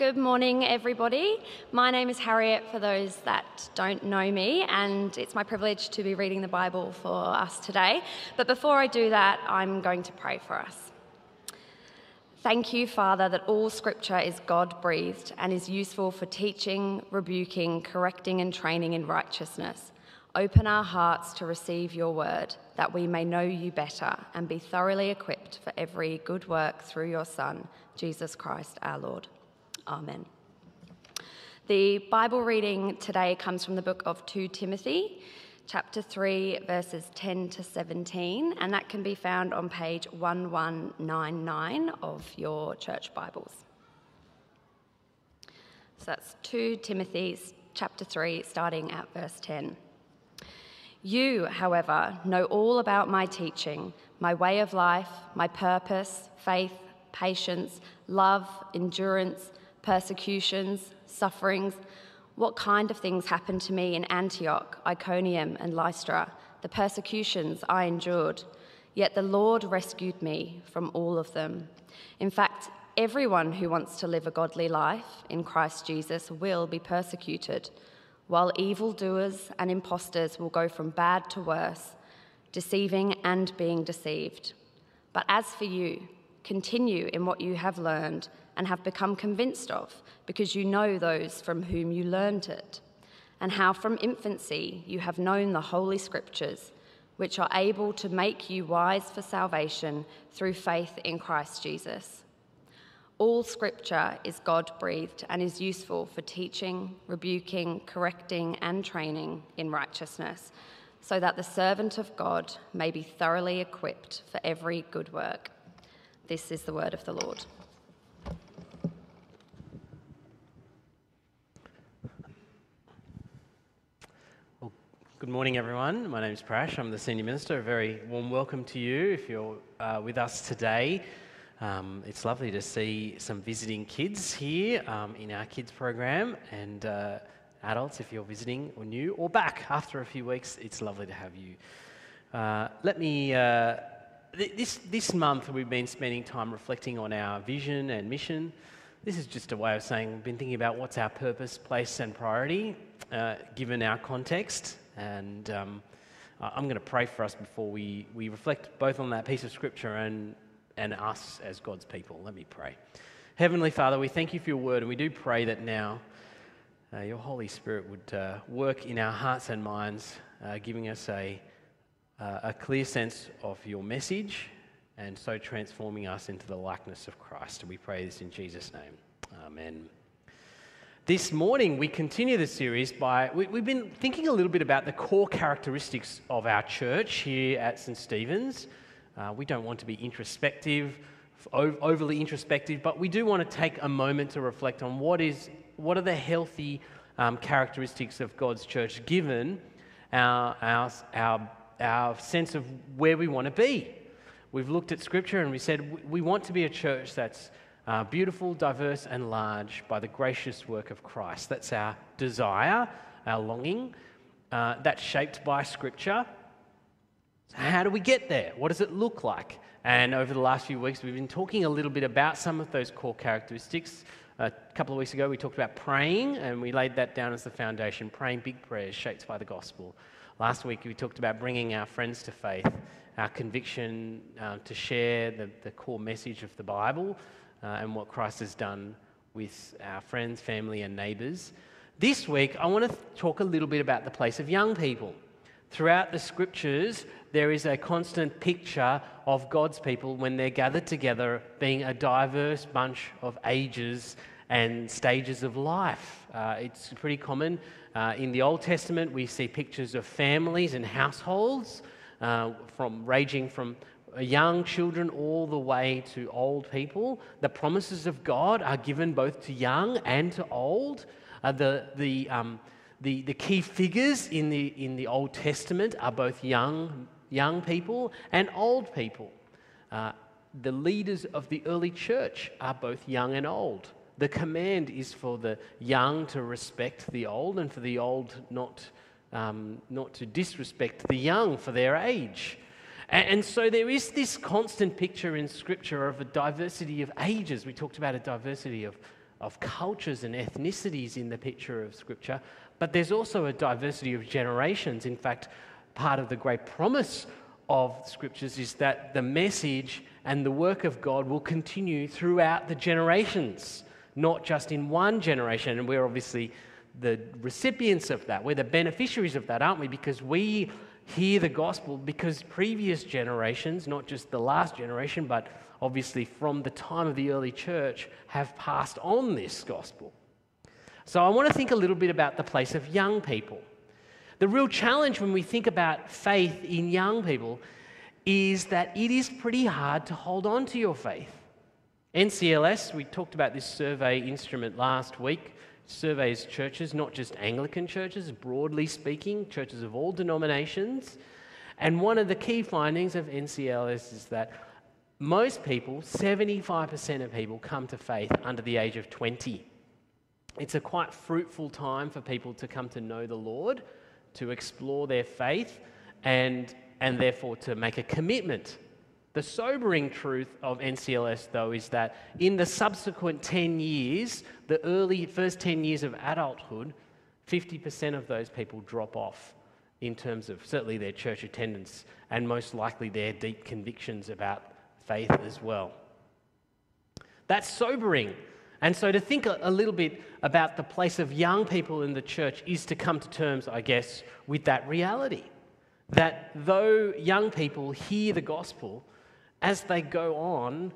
Good morning, everybody. My name is Harriet, for those that don't know me, and it's my privilege to be reading the Bible for us today. But before I do that, I'm going to pray for us. Thank you, Father, that all scripture is God breathed and is useful for teaching, rebuking, correcting, and training in righteousness. Open our hearts to receive your word, that we may know you better and be thoroughly equipped for every good work through your Son, Jesus Christ our Lord. Amen. The Bible reading today comes from the book of 2 Timothy, chapter 3, verses 10 to 17, and that can be found on page 1199 of your church Bibles. So that's 2 Timothy, chapter 3, starting at verse 10. You, however, know all about my teaching, my way of life, my purpose, faith, patience, love, endurance, persecutions, sufferings, what kind of things happened to me in Antioch, Iconium, and Lystra, the persecutions I endured. Yet the Lord rescued me from all of them. In fact, everyone who wants to live a godly life in Christ Jesus will be persecuted while evildoers and impostors will go from bad to worse, deceiving and being deceived. But as for you, continue in what you have learned and have become convinced of, because you know those from whom you learned it, and how from infancy you have known the Holy Scriptures, which are able to make you wise for salvation through faith in Christ Jesus. All scripture is God breathed and is useful for teaching, rebuking, correcting, and training in righteousness, so that the servant of God may be thoroughly equipped for every good work. This is the word of the Lord. Good morning, everyone. My name is Prash. I'm the Senior Minister. A very warm welcome to you if you're uh, with us today. Um, it's lovely to see some visiting kids here um, in our kids program and uh, adults if you're visiting or new or back after a few weeks. It's lovely to have you. Uh, let me. Uh, th- this, this month, we've been spending time reflecting on our vision and mission. This is just a way of saying we've been thinking about what's our purpose, place, and priority uh, given our context. And um, I'm going to pray for us before we, we reflect both on that piece of scripture and and us as God's people. Let me pray. Heavenly Father, we thank you for your word, and we do pray that now uh, your Holy Spirit would uh, work in our hearts and minds, uh, giving us a, uh, a clear sense of your message and so transforming us into the likeness of Christ. And we pray this in Jesus' name. Amen. This morning, we continue the series by, we, have been thinking a little bit about the core characteristics of our church here at St. Stephen's. Uh, we don't want to be introspective, overly introspective, but we do want to take a moment to reflect on what, is, what are the healthy um, characteristics of God's church given our, our, our, our sense of where we want to be. We've looked at scripture and we said we want to be a church that's uh, beautiful, diverse, and large by the gracious work of Christ. That's our desire, our longing. Uh, that's shaped by scripture so how do we get there? What does it look like? And over the last few weeks, we've been talking a little bit about some of those core characteristics. A couple of weeks ago, we talked about praying, and we laid that down as the foundation praying big prayers shaped by the gospel. Last week, we talked about bringing our friends to faith, our conviction uh, to share the, the, core message of the Bible uh, and what Christ has done with our friends, family, and neighbours. This week, I want to talk a little bit about the place of young people. Throughout the scriptures, there is a constant picture of God's people when they're gathered together, being a diverse bunch of ages and stages of life. Uh, it's pretty common. Uh, in the Old Testament, we see pictures of families and households, uh, from ranging from young children all the way to old people. The promises of God are given both to young and to old. Uh, the the um, the, the key figures in the, in the Old Testament are both young, young people and old people. Uh, the leaders of the early church are both young and old. The command is for the young to respect the old and for the old not, um, not to disrespect the young for their age. And, so there is this constant picture in Scripture of a diversity of ages. We talked about a diversity of of cultures and ethnicities in the picture of Scripture, but there's also a diversity of generations. In fact, part of the great promise of Scriptures is that the message and the work of God will continue throughout the generations, not just in one generation. And we're obviously the recipients of that. We're the beneficiaries of that, aren't we? Because we hear the gospel because previous generations, not just the last generation, but obviously from the time of the early church, have passed on this gospel. So I want to think a little bit about the place of young people. The real challenge when we think about faith in young people is that it is pretty hard to hold on to your faith. NCLS, we talked about this survey instrument last week, surveys churches, not just Anglican churches, broadly speaking, churches of all denominations. And one of the key findings of NCLS is that most people, 75% of people, come to faith under the age of 20. It's a quite fruitful time for people to come to know the Lord, to explore their faith, and, and therefore to make a commitment. The sobering truth of NCLS, though, is that in the subsequent 10 years, the early first 10 years of adulthood, 50% of those people drop off in terms of certainly their church attendance and most likely their deep convictions about faith as well. That's sobering. And so, to think a, little bit about the place of young people in the church is to come to terms, I guess, with that reality. That though young people hear the gospel, as they go on,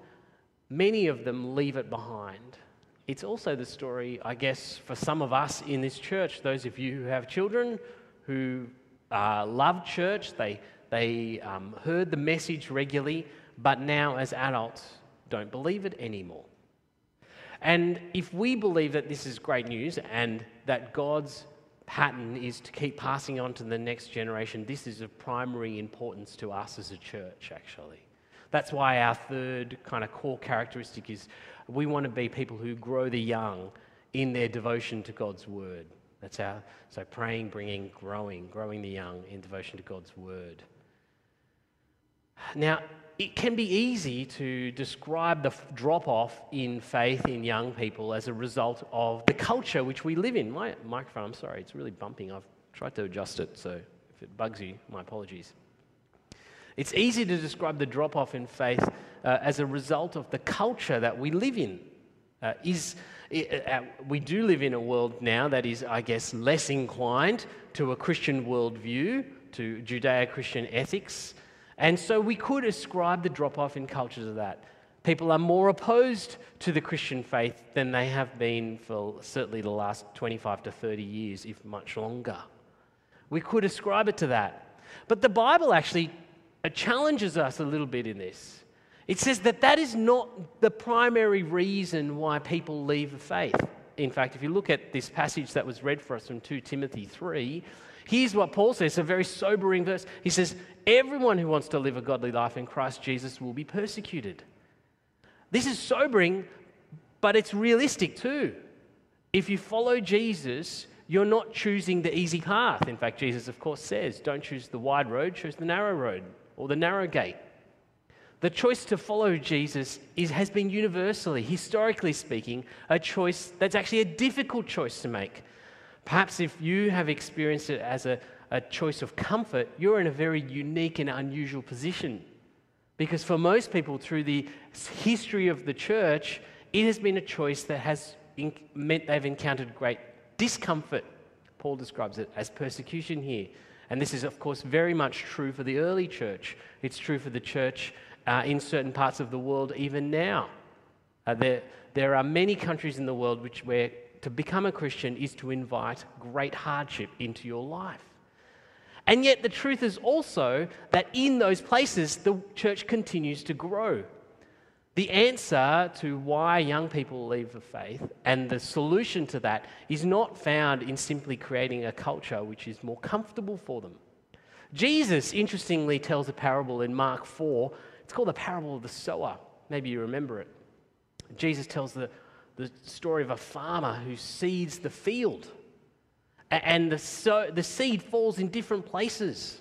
many of them leave it behind. It's also the story, I guess, for some of us in this church, those of you who have children who uh, love church, they, they um, heard the message regularly, but now as adults don't believe it anymore. And if we believe that this is great news and that God's pattern is to keep passing on to the next generation, this is of primary importance to us as a church, actually. That's why our third kind of core characteristic is we want to be people who grow the young in their devotion to God's word. That's our, so praying, bringing, growing, growing the young in devotion to God's word. Now, it can be easy to describe the drop off in faith in young people as a result of the culture which we live in. My microphone, I'm sorry, it's really bumping. I've tried to adjust it, so if it bugs you, my apologies. It's easy to describe the drop off in faith uh, as a result of the culture that we live in. Uh, is, uh, we do live in a world now that is, I guess, less inclined to a Christian worldview, to Judeo Christian ethics. And so we could ascribe the drop off in culture to that. People are more opposed to the Christian faith than they have been for certainly the last 25 to 30 years, if much longer. We could ascribe it to that. But the Bible actually challenges us a little bit in this. It says that that is not the primary reason why people leave the faith. In fact, if you look at this passage that was read for us from 2 Timothy 3, Here's what Paul says, It's a very sobering verse. He says, Everyone who wants to live a godly life in Christ Jesus will be persecuted. This is sobering, but it's realistic too. If you follow Jesus, you're not choosing the easy path. In fact, Jesus, of course, says, Don't choose the wide road, choose the narrow road or the narrow gate. The choice to follow Jesus is, has been universally, historically speaking, a choice that's actually a difficult choice to make. Perhaps if you have experienced it as a, a choice of comfort, you're in a very unique and unusual position. Because for most people, through the history of the church, it has been a choice that has meant they've encountered great discomfort. Paul describes it as persecution here. And this is, of course, very much true for the early church. It's true for the church uh, in certain parts of the world even now. Uh, there, there are many countries in the world which, where to become a Christian is to invite great hardship into your life. And yet, the truth is also that in those places, the church continues to grow. The answer to why young people leave the faith and the solution to that is not found in simply creating a culture which is more comfortable for them. Jesus, interestingly, tells a parable in Mark 4. It's called the parable of the sower. Maybe you remember it. Jesus tells the the story of a farmer who seeds the field. And the, so, the seed falls in different places.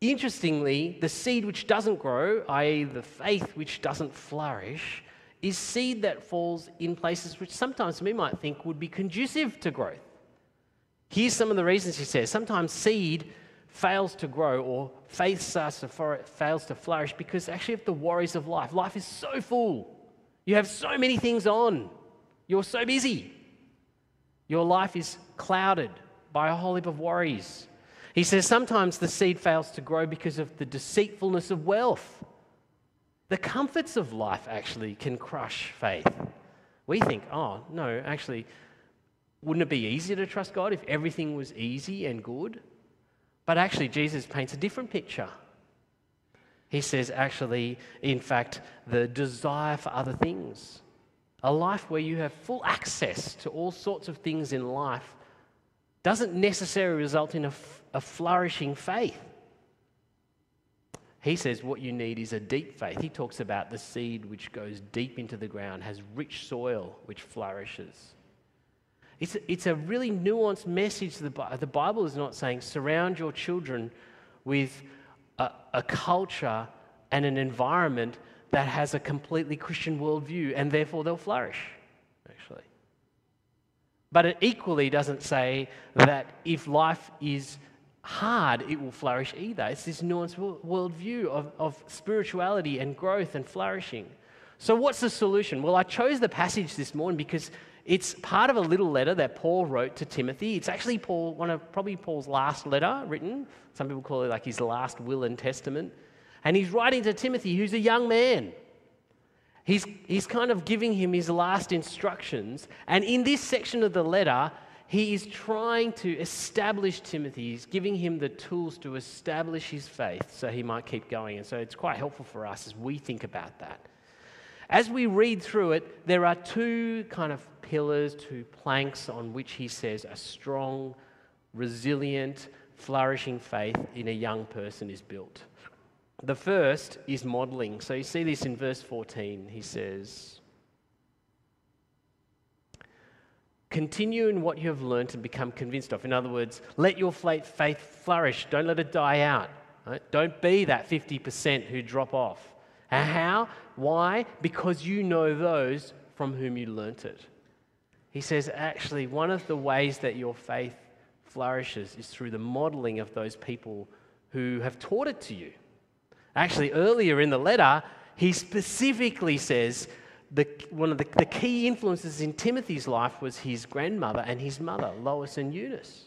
Interestingly, the seed which doesn't grow, i.e., the faith which doesn't flourish, is seed that falls in places which sometimes we might think would be conducive to growth. Here's some of the reasons he says. Sometimes seed fails to grow or faith starts to for, fails to flourish because actually of the worries of life. Life is so full. You have so many things on. You're so busy. Your life is clouded by a whole heap of worries. He says sometimes the seed fails to grow because of the deceitfulness of wealth. The comforts of life actually can crush faith. We think, oh, no, actually, wouldn't it be easier to trust God if everything was easy and good? But actually, Jesus paints a different picture. He says, actually, in fact, the desire for other things, a life where you have full access to all sorts of things in life, doesn't necessarily result in a, a flourishing faith. He says what you need is a deep faith. He talks about the seed which goes deep into the ground, has rich soil which flourishes. It's, it's a really nuanced message. The, the Bible is not saying surround your children with a, a culture and an environment that has a completely Christian worldview and therefore they'll flourish, actually. But it equally doesn't say that if life is hard, it will flourish either. It's this nuanced worldview of, of spirituality and growth and flourishing. So, what's the solution? Well, I chose the passage this morning because it's part of a little letter that Paul wrote to Timothy. It's actually Paul, one of probably Paul's last letter written. Some people call it like his last will and testament. And he's writing to Timothy, who's a young man. He's, he's kind of giving him his last instructions. And in this section of the letter, he is trying to establish Timothy. He's giving him the tools to establish his faith so he might keep going. And so it's quite helpful for us as we think about that. As we read through it, there are two kind of pillars, two planks on which he says a strong, resilient, flourishing faith in a young person is built. The first is modeling. So you see this in verse 14. He says, Continue in what you have learned and become convinced of. In other words, let your faith flourish. Don't let it die out. Right? Don't be that 50% who drop off. How? Why? Because you know those from whom you learnt it. He says, actually, one of the ways that your faith flourishes is through the modeling of those people who have taught it to you. Actually, earlier in the letter, he specifically says the, one of the, the key influences in Timothy's life was his grandmother and his mother, Lois and Eunice.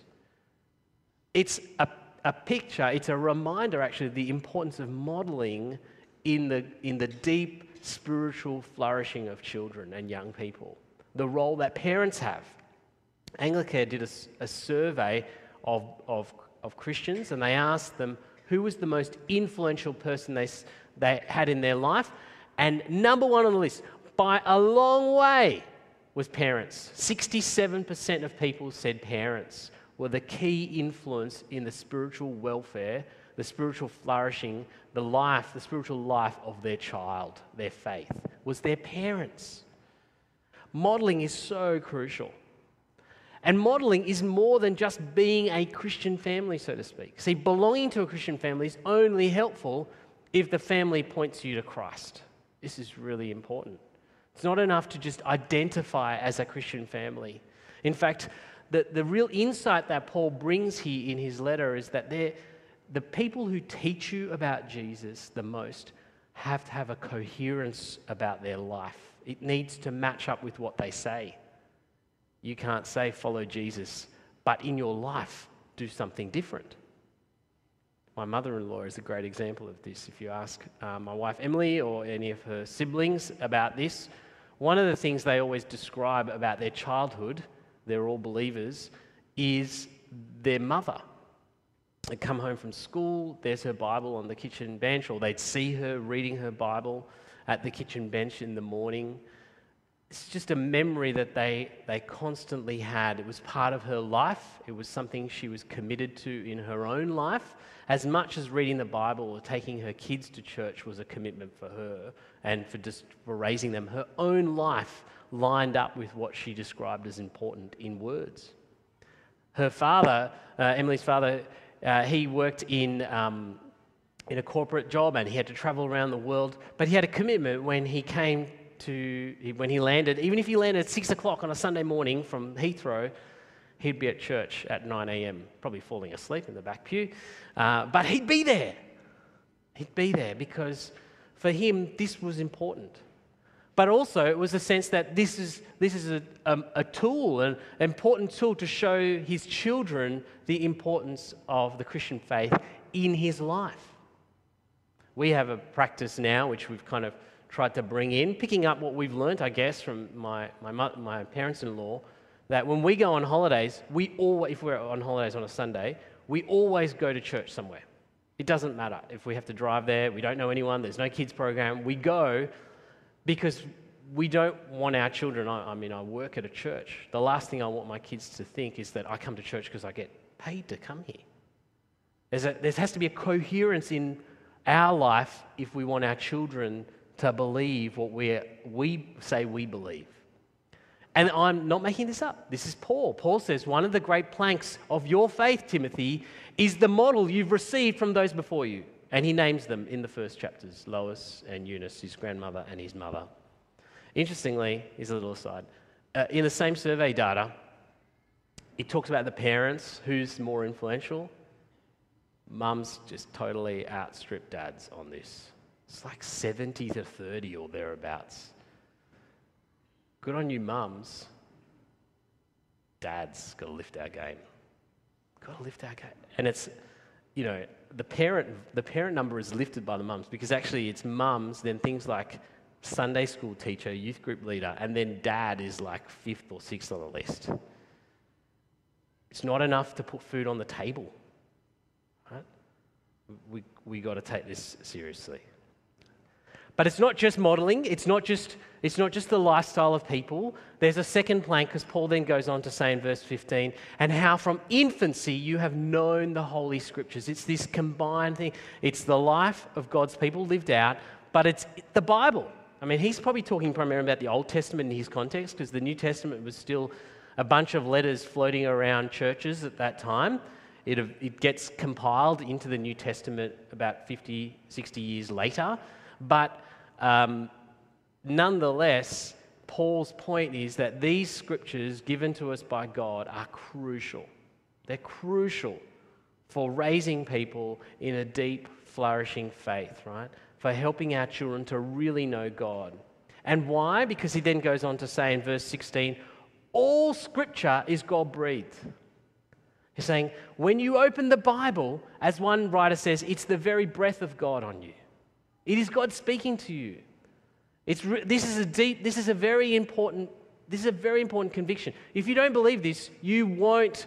It's a, a picture, it's a reminder, actually, of the importance of modeling in the, in the deep spiritual flourishing of children and young people, the role that parents have. Anglicare did a, a survey of, of, of Christians and they asked them who was the most influential person they, they had in their life. And number one on the list, by a long way, was parents. 67% of people said parents were the key influence in the spiritual welfare the spiritual flourishing, the life, the spiritual life of their child, their faith, was their parents. Modeling is so crucial. And modeling is more than just being a Christian family, so to speak. See, belonging to a Christian family is only helpful if the family points you to Christ. This is really important. It's not enough to just identify as a Christian family. In fact, the, the real insight that Paul brings here in his letter is that the people who teach you about Jesus the most have to have a coherence about their life. It needs to match up with what they say. You can't say, follow Jesus, but in your life, do something different. My mother in law is a great example of this. If you ask uh, my wife Emily or any of her siblings about this, one of the things they always describe about their childhood, they're all believers, is their mother. They'd come home from school, there's her Bible on the kitchen bench, or they'd see her reading her Bible at the kitchen bench in the morning. It's just a memory that they, they constantly had. It was part of her life, it was something she was committed to in her own life. As much as reading the Bible or taking her kids to church was a commitment for her and for just for raising them, her own life lined up with what she described as important in words. Her father, uh, Emily's father, uh, he worked in, um, in a corporate job and he had to travel around the world, but he had a commitment when he came to, when he landed, even if he landed at six o'clock on a Sunday morning from Heathrow, he'd be at church at 9 a.m., probably falling asleep in the back pew. Uh, but he'd be there. He'd be there because for him, this was important. But also, it was a sense that this is, this is a, um, a tool, an important tool to show his children the importance of the Christian faith in his life. We have a practice now which we've kind of tried to bring in, picking up what we've learnt, I guess, from my, my, my parents in law, that when we go on holidays, we always, if we're on holidays on a Sunday, we always go to church somewhere. It doesn't matter if we have to drive there, we don't know anyone, there's no kids program. We go because we don't want our children. I, I mean, I work at a church. The last thing I want my kids to think is that I come to church because I get paid to come here. There's a, there has to be a coherence in our life if we want our children to believe what we we say we believe. And I'm not making this up. This is Paul. Paul says one of the great planks of your faith, Timothy, is the model you've received from those before you. And he names them in the first chapters Lois and Eunice, his grandmother and his mother. Interestingly, here's a little aside. Uh, in the same survey data, it talks about the parents who's more influential mums just totally outstrip dads on this. It's like 70 to 30 or thereabouts. Good on you, mums. Dads got to lift our game. Got to lift our game. And it's, you know, the parent, the parent number is lifted by the mums because actually it's mums, then things like Sunday school teacher, youth group leader, and then dad is like fifth or sixth on the list. It's not enough to put food on the table we, we got to take this seriously. But it's not just modeling, it's not just, it's not just the lifestyle of people. There's a second plank, because Paul then goes on to say in verse 15, and how from infancy you have known the Holy Scriptures. It's this combined thing. It's the life of God's people lived out, but it's the Bible. I mean, he's probably talking primarily about the Old Testament in his context, because the New Testament was still a bunch of letters floating around churches at that time. It, it gets compiled into the New Testament about 50, 60 years later. But um, nonetheless, Paul's point is that these scriptures given to us by God are crucial. They're crucial for raising people in a deep, flourishing faith, right? For helping our children to really know God. And why? Because he then goes on to say in verse 16, all scripture is God breathed. He's saying, when you open the Bible, as one writer says, it's the very breath of God on you. It is God speaking to you. It's this is a deep, this is a very important, this is a very important conviction. If you don't believe this, you won't,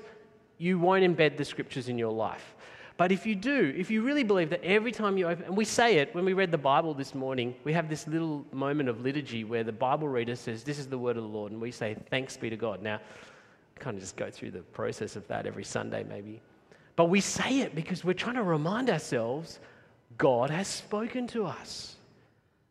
you won't embed the scriptures in your life. But if you do, if you really believe that every time you open, and we say it when we read the Bible this morning, we have this little moment of liturgy where the Bible reader says, This is the word of the Lord, and we say, Thanks be to God. Now, kind of just go through the process of that every Sunday, maybe. But we say it because we're trying to remind ourselves God has spoken to us.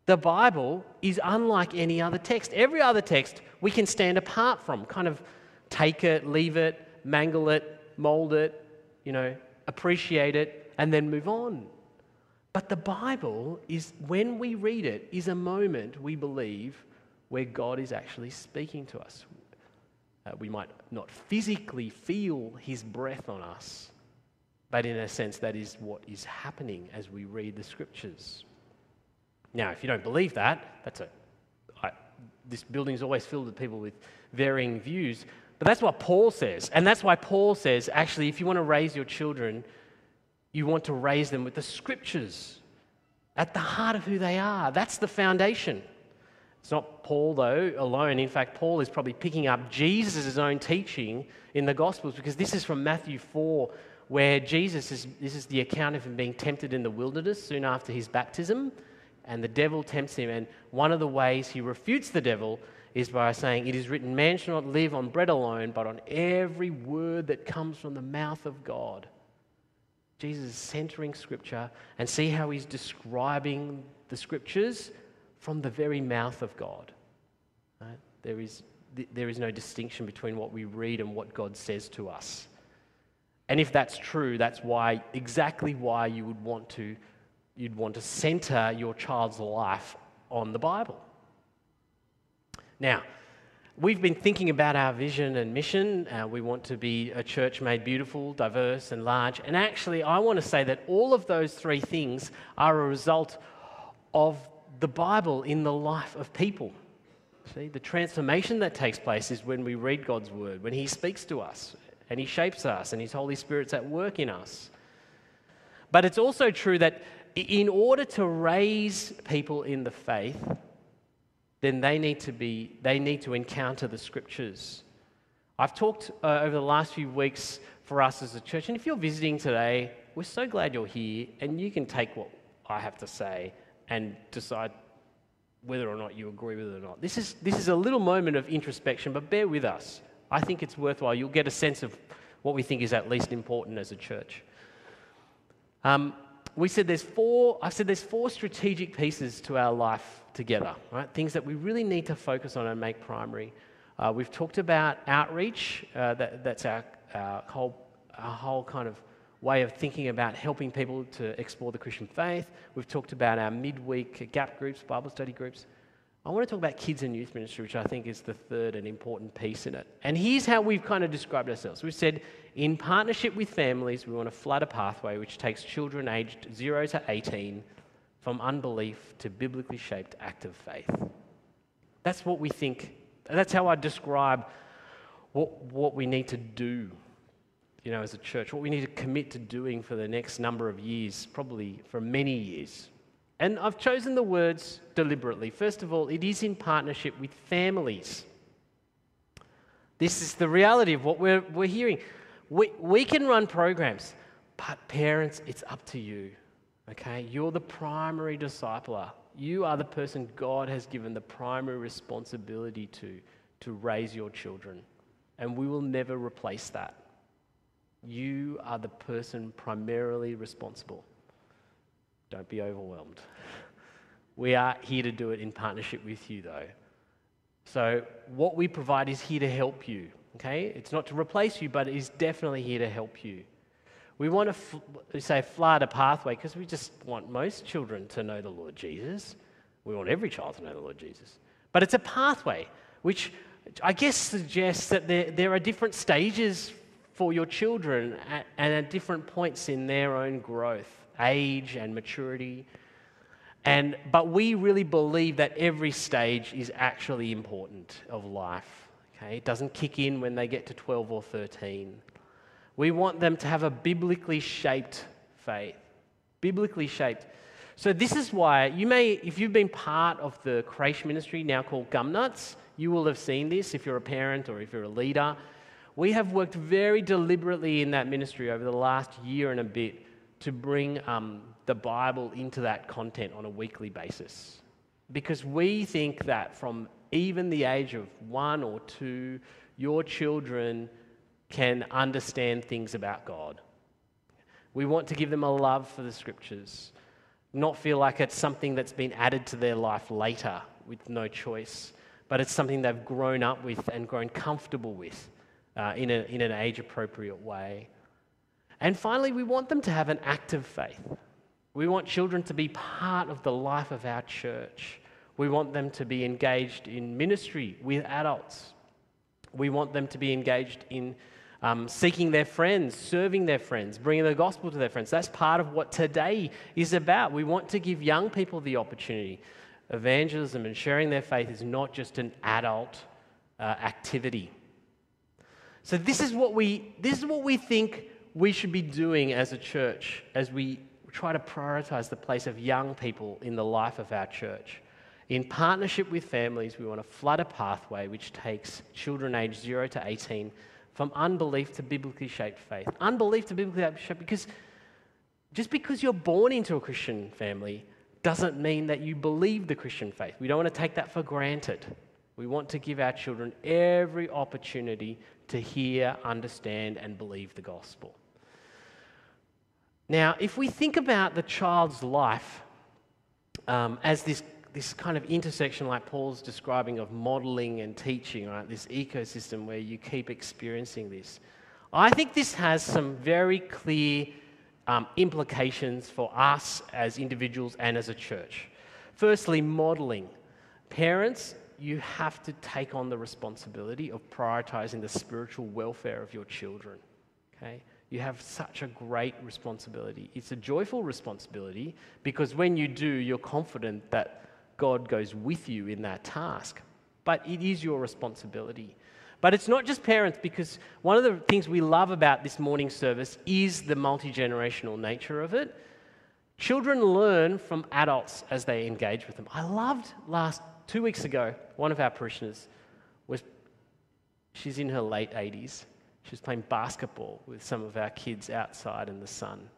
The Bible is unlike any other text. Every other text we can stand apart from, kind of take it, leave it, mangle it, mold it, you know, appreciate it, and then move on. But the Bible is, when we read it, is a moment we believe where God is actually speaking to us. Uh, we might not physically feel his breath on us, but in a sense, that is what is happening as we read the scriptures. Now, if you don't believe that, that's a. I, this building is always filled with people with varying views, but that's what Paul says. And that's why Paul says actually, if you want to raise your children, you want to raise them with the scriptures at the heart of who they are. That's the foundation. It's not Paul, though, alone. In fact, Paul is probably picking up Jesus' own teaching in the Gospels because this is from Matthew 4, where Jesus is, this is the account of him being tempted in the wilderness soon after his baptism, and the devil tempts him. And one of the ways he refutes the devil is by saying, It is written, man shall not live on bread alone, but on every word that comes from the mouth of God. Jesus is centering scripture, and see how he's describing the scriptures from the very mouth of God. Right? There, is, there is no distinction between what we read and what God says to us. And if that's true, that's why exactly why you would want to you'd want to center your child's life on the Bible. Now, we've been thinking about our vision and mission. Uh, we want to be a church made beautiful, diverse, and large. And actually, I want to say that all of those three things are a result of the Bible in the life of people. See, the transformation that takes place is when we read God's word, when He speaks to us and He shapes us and His Holy Spirit's at work in us. But it's also true that in order to raise people in the faith, then they need to be they need to encounter the scriptures. I've talked uh, over the last few weeks for us as a church, and if you're visiting today, we're so glad you're here, and you can take what I have to say and decide whether or not you agree with it or not. This is, this is a little moment of introspection, but bear with us. I think it's worthwhile. You'll get a sense of what we think is at least important as a church. Um, we said there's four, I said there's four strategic pieces to our life together, right? Things that we really need to focus on and make primary. Uh, we've talked about outreach, uh, that, that's our, our, whole, our whole kind of way of thinking about helping people to explore the Christian faith. We've talked about our midweek gap groups, Bible study groups. I want to talk about kids and youth ministry, which I think is the third and important piece in it. And here's how we've kind of described ourselves. We've said, in partnership with families, we want to flood a pathway which takes children aged 0 to 18 from unbelief to biblically shaped active faith. That's what we think, that's how I describe what, what we need to do, you know, as a church, what we need to commit to doing for the next number of years, probably for many years. And I've chosen the words deliberately. First of all, it is in partnership with families. This is the reality of what we're, we're hearing. We, we can run programs, but parents, it's up to you. Okay? You're the primary discipler. You are the person God has given the primary responsibility to, to raise your children. And we will never replace that. You are the person primarily responsible. Don't be overwhelmed. We are here to do it in partnership with you, though. So, what we provide is here to help you. Okay? It's not to replace you, but it is definitely here to help you. We want to fl- say flood a pathway because we just want most children to know the Lord Jesus. We want every child to know the Lord Jesus. But it's a pathway which I guess suggests that there, there are different stages for your children at, and at different points in their own growth age and maturity. And, but we really believe that every stage is actually important of life. Okay? It doesn't kick in when they get to 12 or 13. We want them to have a biblically shaped faith. Biblically shaped. So, this is why you may, if you've been part of the creche ministry now called Gumnuts, you will have seen this if you're a parent or if you're a leader. We have worked very deliberately in that ministry over the last year and a bit to bring um, the Bible into that content on a weekly basis. Because we think that from even the age of one or two, your children can understand things about God. We want to give them a love for the scriptures, not feel like it's something that's been added to their life later with no choice, but it's something they've grown up with and grown comfortable with uh, in, a, in an age appropriate way. And finally, we want them to have an active faith. We want children to be part of the life of our church. We want them to be engaged in ministry with adults. We want them to be engaged in um, seeking their friends, serving their friends, bringing the gospel to their friends. That's part of what today is about. We want to give young people the opportunity. Evangelism and sharing their faith is not just an adult uh, activity. So this is what we this is what we think we should be doing as a church as we try to prioritize the place of young people in the life of our church. In partnership with families, we want to flood a pathway which takes children aged 0 to 18 from unbelief to biblically shaped faith. Unbelief to biblically shaped because just because you're born into a Christian family doesn't mean that you believe the Christian faith. We don't want to take that for granted. We want to give our children every opportunity to hear, understand, and believe the gospel. Now, if we think about the child's life um, as this, this kind of intersection, like Paul's describing, of modeling and teaching, right? This ecosystem where you keep experiencing this. I think this has some very clear um, implications for us as individuals and as a church. Firstly, modeling. Parents, you have to take on the responsibility of prioritizing the spiritual welfare of your children. Okay? You have such a great responsibility. It's a joyful responsibility because when you do, you're confident that God goes with you in that task. But it is your responsibility. But it's not just parents, because one of the things we love about this morning service is the multi generational nature of it. Children learn from adults as they engage with them. I loved last two weeks ago, one of our parishioners was, she's in her late 80s. She was playing basketball with some of our kids outside in the sun.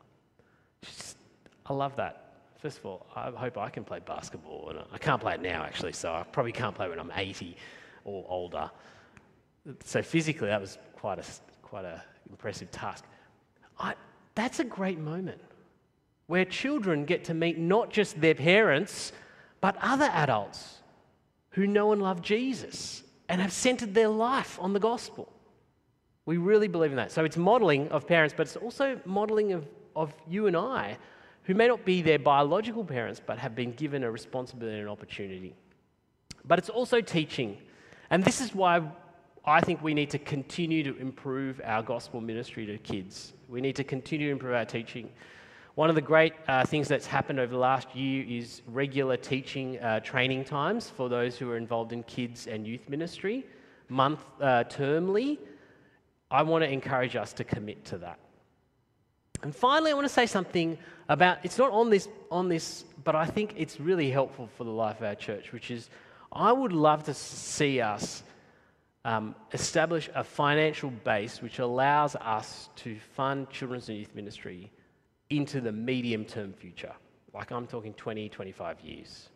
I love that. First of all, I hope I can play basketball. And I can't play it now, actually, so I probably can't play when I'm 80 or older. So physically, that was quite a quite an impressive task. I, that's a great moment where children get to meet not just their parents, but other adults who know and love Jesus and have centered their life on the gospel. We really believe in that. So it's modeling of parents, but it's also modeling of, of you and I, who may not be their biological parents, but have been given a responsibility and an opportunity. But it's also teaching. And this is why I think we need to continue to improve our gospel ministry to kids. We need to continue to improve our teaching. One of the great uh, things that's happened over the last year is regular teaching uh, training times for those who are involved in kids and youth ministry, month uh, termly. I want to encourage us to commit to that. And finally, I want to say something about it's not on this, on this, but I think it's really helpful for the life of our church, which is I would love to see us um, establish a financial base which allows us to fund children's and youth ministry into the medium term future. Like I'm talking 20, 25 years.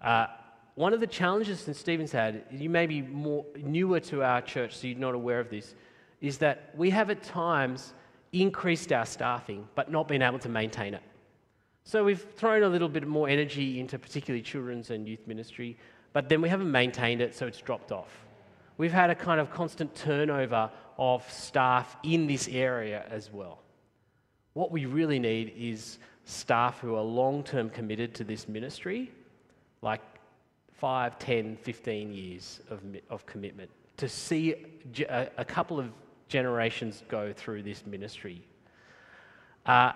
Uh, one of the challenges St. Stephen's had, you may be more newer to our church, so you're not aware of this, is that we have at times increased our staffing but not been able to maintain it. So we've thrown a little bit more energy into particularly children's and youth ministry, but then we haven't maintained it, so it's dropped off. We've had a kind of constant turnover of staff in this area as well. What we really need is staff who are long term committed to this ministry, like 5, 10, 15 years of, of commitment, to see a, a couple of generations go through this ministry. Uh,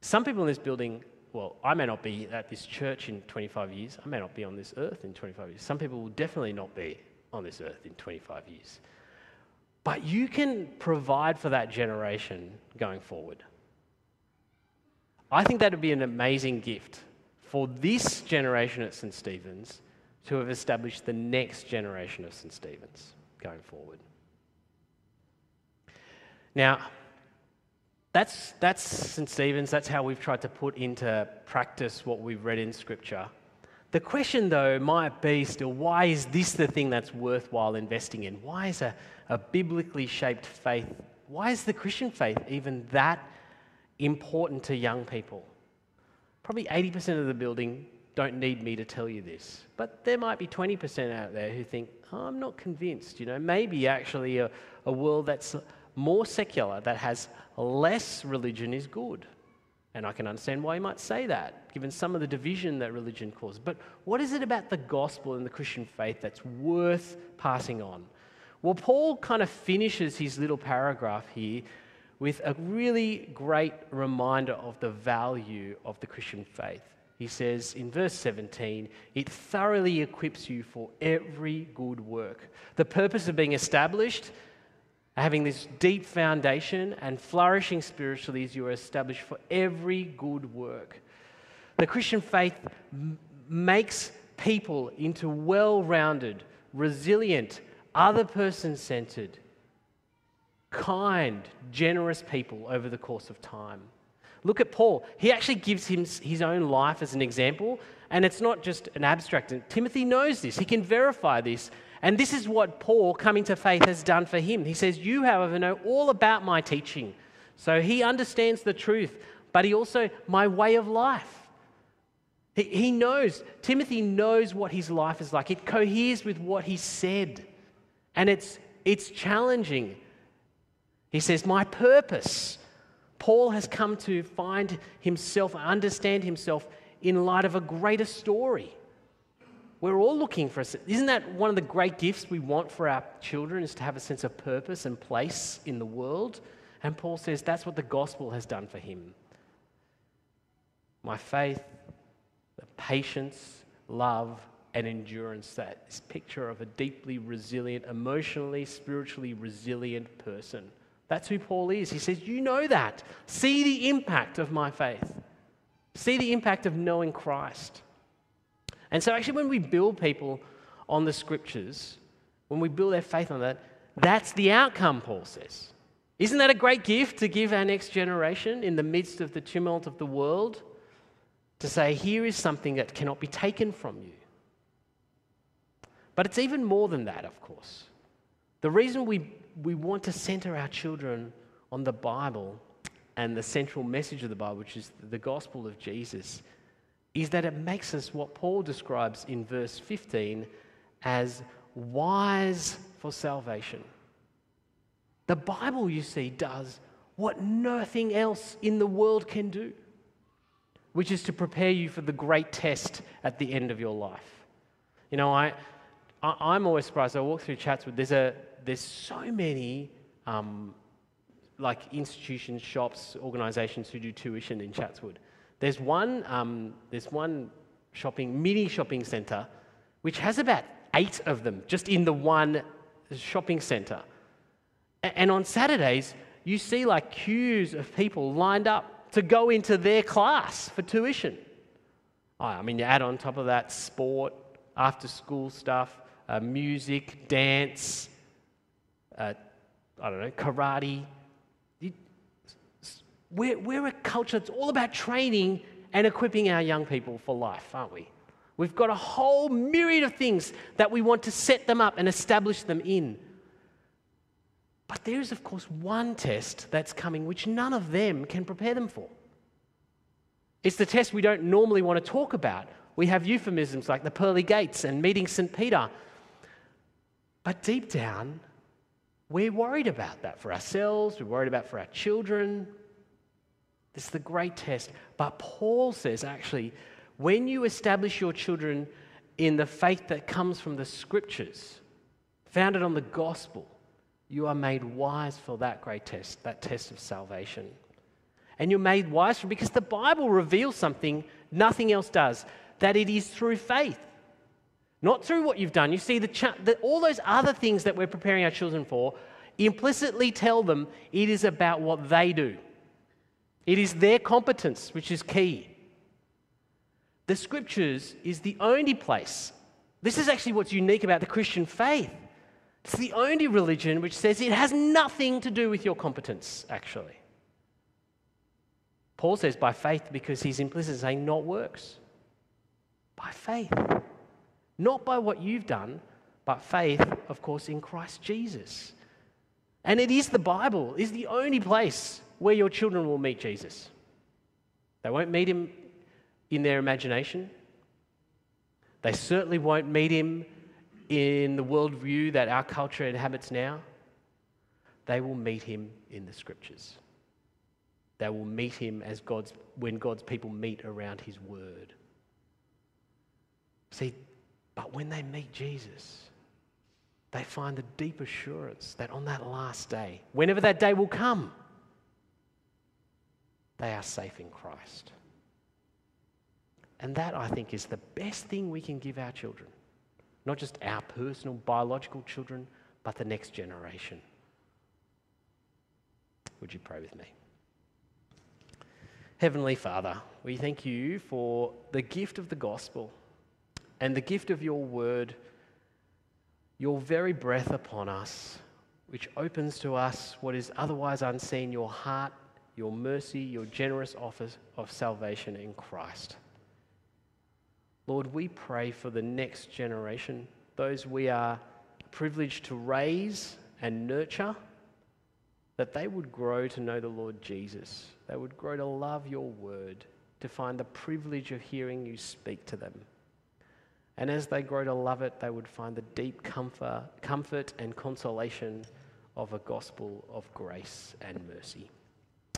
some people in this building, well, I may not be at this church in 25 years. I may not be on this earth in 25 years. Some people will definitely not be on this earth in 25 years. But you can provide for that generation going forward. I think that would be an amazing gift for this generation at St. Stephen's to have established the next generation of St. Stephen's going forward. Now, that's, that's St. Stephen's, that's how we've tried to put into practice what we've read in Scripture. The question, though, might be still why is this the thing that's worthwhile investing in? Why is a, a biblically shaped faith, why is the Christian faith even that important to young people? Probably 80% of the building don't need me to tell you this, but there might be 20% out there who think, oh, I'm not convinced. You know, maybe actually a, a world that's more secular, that has less religion, is good. And I can understand why you might say that, given some of the division that religion causes. But what is it about the gospel and the Christian faith that's worth passing on? Well, Paul kind of finishes his little paragraph here with a really great reminder of the value of the Christian faith. He says in verse 17, it thoroughly equips you for every good work. The purpose of being established having this deep foundation and flourishing spiritually as you are established for every good work. The Christian faith m- makes people into well rounded, resilient, other person centered, kind, generous people over the course of time. Look at Paul. He actually gives his own life as an example, and it's not just an abstract. Timothy knows this, he can verify this. And this is what Paul, coming to faith, has done for him. He says, You, however, know all about my teaching. So he understands the truth, but he also, my way of life. He, he knows, Timothy knows what his life is like. It coheres with what he said. And it's, it's challenging. He says, My purpose. Paul has come to find himself, understand himself in light of a greater story We're all looking for a Isn't that one of the great gifts we want for our children is to have a sense of purpose and place in the world? And Paul says that's what the gospel has done for him. My faith, the patience, love, and endurance, that this picture of a deeply resilient, emotionally, spiritually resilient person. That's who Paul is. He says, You know that. See the impact of my faith. See the impact of knowing Christ. And so, actually, when we build people on the scriptures, when we build their faith on that, that's the outcome, Paul says. Isn't that a great gift to give our next generation in the midst of the tumult of the world? To say, here is something that cannot be taken from you. But it's even more than that, of course. The reason we, we want to center our children on the Bible and the central message of the Bible, which is the gospel of Jesus, is that it makes us what Paul describes in verse 15 as wise for salvation. The Bible, you see, does what nothing else in the world can do, which is to prepare you for the great test at the end of your life. You know, I, I, am always surprised. I walk through Chatswood, there's, a, there's so many um, like institutions, shops, organisations who do tuition in Chatswood. There's one, um, there's one shopping, mini shopping centre, which has about eight of them just in the one shopping centre. And on Saturdays, you see like queues of people lined up to go into their class for tuition. Oh, I mean, you add on top of that sport, after school stuff, uh, music, dance, uh, I don't know, karate, we're, we're a culture that's all about training and equipping our young people for life, aren't we? We've got a whole myriad of things that we want to set them up and establish them in. But there is, of course, one test that's coming which none of them can prepare them for. It's the test we don't normally want to talk about. We have euphemisms like the pearly gates and meeting St. Peter. But deep down, we're worried about that for ourselves, we're worried about for our children, this is the great test. But Paul says actually, when you establish your children in the faith that comes from the scriptures, founded on the gospel, you are made wise for that great test, that test of salvation. And you're made wise for because the Bible reveals something nothing else does that it is through faith, not through what you've done. You see, the, ch- the, all those other things that we're preparing our children for implicitly tell them it is about what they do. It is their competence which is key. The scriptures is the only place. This is actually what's unique about the Christian faith. It's the only religion which says it has nothing to do with your competence, actually. Paul says by faith because he's implicit saying not works. By faith. Not by what you've done, but faith, of course, in Christ Jesus. And it is the Bible, is the only place where your children will meet Jesus. They won't meet him in their imagination. They certainly won't meet him in the worldview that our culture inhabits now. They will meet him in the scriptures. They will meet him as God's, when God's people meet around his word. See, but when they meet Jesus, they find the deep assurance that on that last day, whenever that day will come, they are safe in Christ. And that, I think, is the best thing we can give our children. Not just our personal biological children, but the next generation. Would you pray with me? Heavenly Father, we thank you for the gift of the gospel and the gift of your word, your very breath upon us, which opens to us what is otherwise unseen, your heart your mercy, your generous offer of salvation in Christ. Lord, we pray for the next generation, those we are privileged to raise and nurture, that they would grow to know the Lord Jesus. They would grow to love your word, to find the privilege of hearing you speak to them. And as they grow to love it, they would find the deep comfort, comfort and consolation of a gospel of grace and mercy.